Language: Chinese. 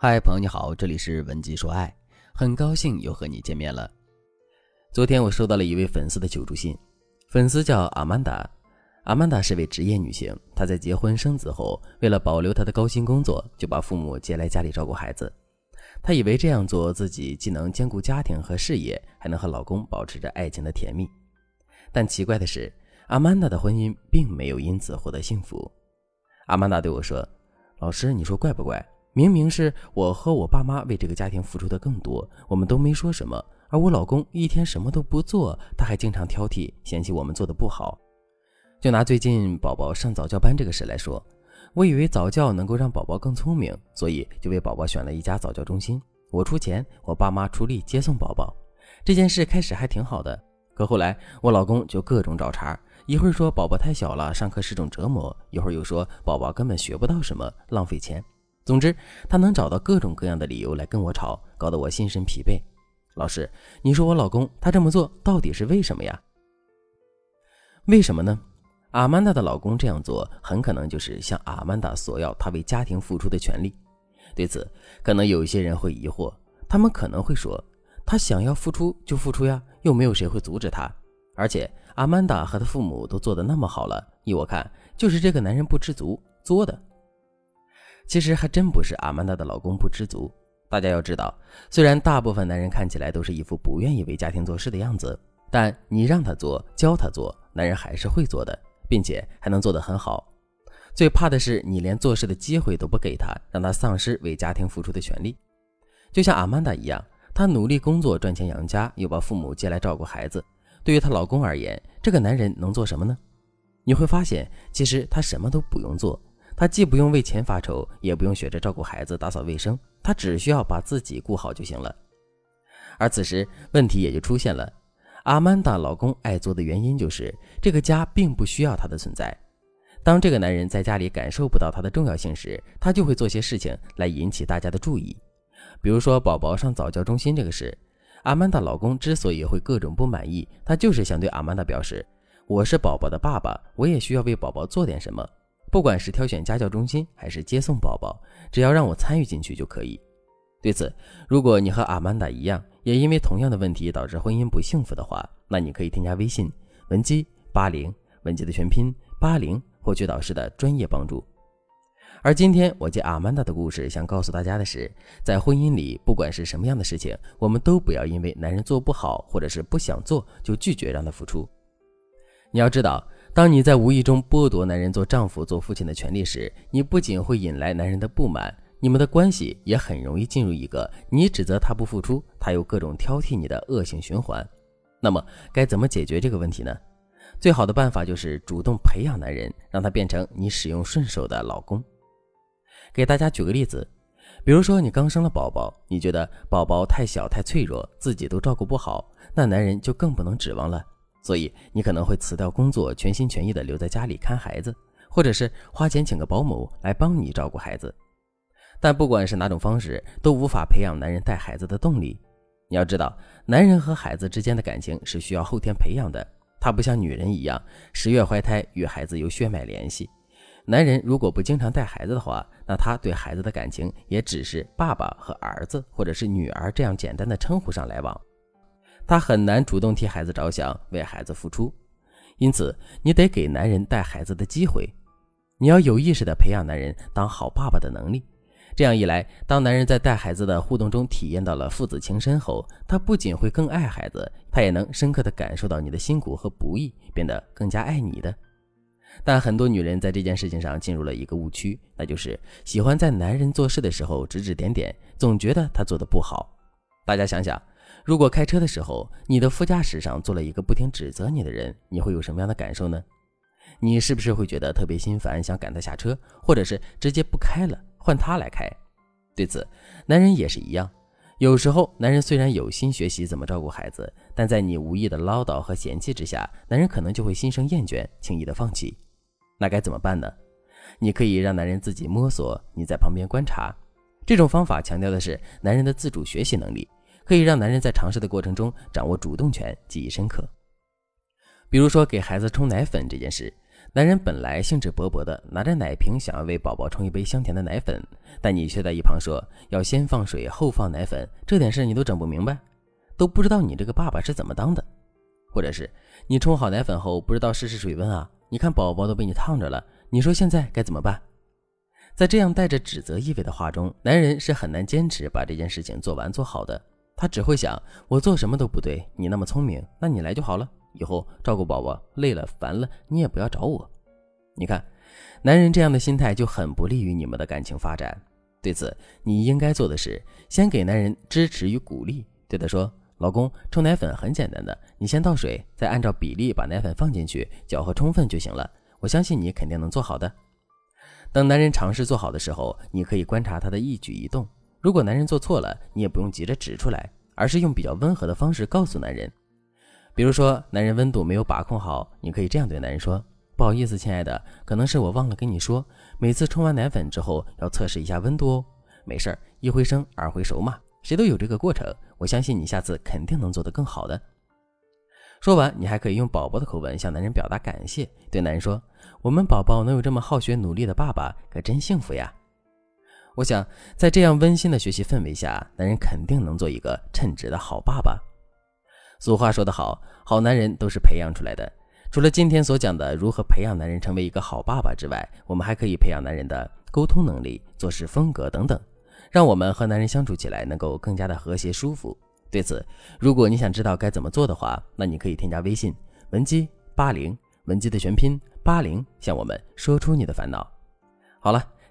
嗨，朋友你好，这里是文姬说爱，很高兴又和你见面了。昨天我收到了一位粉丝的求助信，粉丝叫阿曼达，阿曼达是位职业女性，她在结婚生子后，为了保留她的高薪工作，就把父母接来家里照顾孩子。她以为这样做自己既能兼顾家庭和事业，还能和老公保持着爱情的甜蜜。但奇怪的是，阿曼达的婚姻并没有因此获得幸福。阿曼达对我说：“老师，你说怪不怪？”明明是我和我爸妈为这个家庭付出的更多，我们都没说什么，而我老公一天什么都不做，他还经常挑剔嫌弃我们做的不好。就拿最近宝宝上早教班这个事来说，我以为早教能够让宝宝更聪明，所以就为宝宝选了一家早教中心，我出钱，我爸妈出力接送宝宝。这件事开始还挺好的，可后来我老公就各种找茬，一会儿说宝宝太小了，上课是种折磨，一会儿又说宝宝根本学不到什么，浪费钱。总之，他能找到各种各样的理由来跟我吵，搞得我心神疲惫。老师，你说我老公他这么做到底是为什么呀？为什么呢？阿曼达的老公这样做，很可能就是向阿曼达索要他为家庭付出的权利。对此，可能有一些人会疑惑，他们可能会说，他想要付出就付出呀，又没有谁会阻止他。而且，阿曼达和他父母都做得那么好了，依我看，就是这个男人不知足作的。其实还真不是阿曼达的老公不知足。大家要知道，虽然大部分男人看起来都是一副不愿意为家庭做事的样子，但你让他做，教他做，男人还是会做的，并且还能做得很好。最怕的是你连做事的机会都不给他，让他丧失为家庭付出的权利。就像阿曼达一样，她努力工作赚钱养家，又把父母接来照顾孩子。对于她老公而言，这个男人能做什么呢？你会发现，其实他什么都不用做。他既不用为钱发愁，也不用学着照顾孩子、打扫卫生，他只需要把自己顾好就行了。而此时问题也就出现了：阿曼达老公爱做的原因就是这个家并不需要他的存在。当这个男人在家里感受不到他的重要性时，他就会做些事情来引起大家的注意。比如说宝宝上早教中心这个事，阿曼达老公之所以会各种不满意，他就是想对阿曼达表示：我是宝宝的爸爸，我也需要为宝宝做点什么。不管是挑选家教中心还是接送宝宝，只要让我参与进去就可以。对此，如果你和阿曼达一样，也因为同样的问题导致婚姻不幸福的话，那你可以添加微信文姬八零，文姬的全拼八零，获取导师的专业帮助。而今天我借阿曼达的故事，想告诉大家的是，在婚姻里，不管是什么样的事情，我们都不要因为男人做不好或者是不想做，就拒绝让他付出。你要知道。当你在无意中剥夺男人做丈夫、做父亲的权利时，你不仅会引来男人的不满，你们的关系也很容易进入一个你指责他不付出，他又各种挑剔你的恶性循环。那么，该怎么解决这个问题呢？最好的办法就是主动培养男人，让他变成你使用顺手的老公。给大家举个例子，比如说你刚生了宝宝，你觉得宝宝太小太脆弱，自己都照顾不好，那男人就更不能指望了。所以你可能会辞掉工作，全心全意地留在家里看孩子，或者是花钱请个保姆来帮你照顾孩子。但不管是哪种方式，都无法培养男人带孩子的动力。你要知道，男人和孩子之间的感情是需要后天培养的，他不像女人一样，十月怀胎与孩子有血脉联系。男人如果不经常带孩子的话，那他对孩子的感情也只是爸爸和儿子，或者是女儿这样简单的称呼上来往。他很难主动替孩子着想，为孩子付出，因此你得给男人带孩子的机会。你要有意识地培养男人当好爸爸的能力。这样一来，当男人在带孩子的互动中体验到了父子情深后，他不仅会更爱孩子，他也能深刻地感受到你的辛苦和不易，变得更加爱你的。但很多女人在这件事情上进入了一个误区，那就是喜欢在男人做事的时候指指点点，总觉得他做的不好。大家想想。如果开车的时候，你的副驾驶上坐了一个不停指责你的人，你会有什么样的感受呢？你是不是会觉得特别心烦，想赶他下车，或者是直接不开了，换他来开？对此，男人也是一样。有时候，男人虽然有心学习怎么照顾孩子，但在你无意的唠叨和嫌弃之下，男人可能就会心生厌倦，轻易的放弃。那该怎么办呢？你可以让男人自己摸索，你在旁边观察。这种方法强调的是男人的自主学习能力。可以让男人在尝试的过程中掌握主动权，记忆深刻。比如说，给孩子冲奶粉这件事，男人本来兴致勃勃的拿着奶瓶想要为宝宝冲一杯香甜的奶粉，但你却在一旁说要先放水后放奶粉，这点事你都整不明白，都不知道你这个爸爸是怎么当的。或者是你冲好奶粉后不知道试试水温啊？你看宝宝都被你烫着了，你说现在该怎么办？在这样带着指责意味的话中，男人是很难坚持把这件事情做完做好的。他只会想，我做什么都不对，你那么聪明，那你来就好了。以后照顾宝宝累了烦了，你也不要找我。你看，男人这样的心态就很不利于你们的感情发展。对此，你应该做的是先给男人支持与鼓励，对他说：“老公，冲奶粉很简单的，你先倒水，再按照比例把奶粉放进去，搅和充分就行了。我相信你肯定能做好的。”等男人尝试做好的时候，你可以观察他的一举一动。如果男人做错了，你也不用急着指出来，而是用比较温和的方式告诉男人。比如说，男人温度没有把控好，你可以这样对男人说：“不好意思，亲爱的，可能是我忘了跟你说，每次冲完奶粉之后要测试一下温度哦。没事儿，一回生二回熟嘛，谁都有这个过程。我相信你下次肯定能做得更好的。”说完，你还可以用宝宝的口吻向男人表达感谢，对男人说：“我们宝宝能有这么好学努力的爸爸，可真幸福呀。”我想，在这样温馨的学习氛围下，男人肯定能做一个称职的好爸爸。俗话说得好，好男人都是培养出来的。除了今天所讲的如何培养男人成为一个好爸爸之外，我们还可以培养男人的沟通能力、做事风格等等，让我们和男人相处起来能够更加的和谐舒服。对此，如果你想知道该怎么做的话，那你可以添加微信文姬八零，文姬的全拼八零，向我们说出你的烦恼。好了。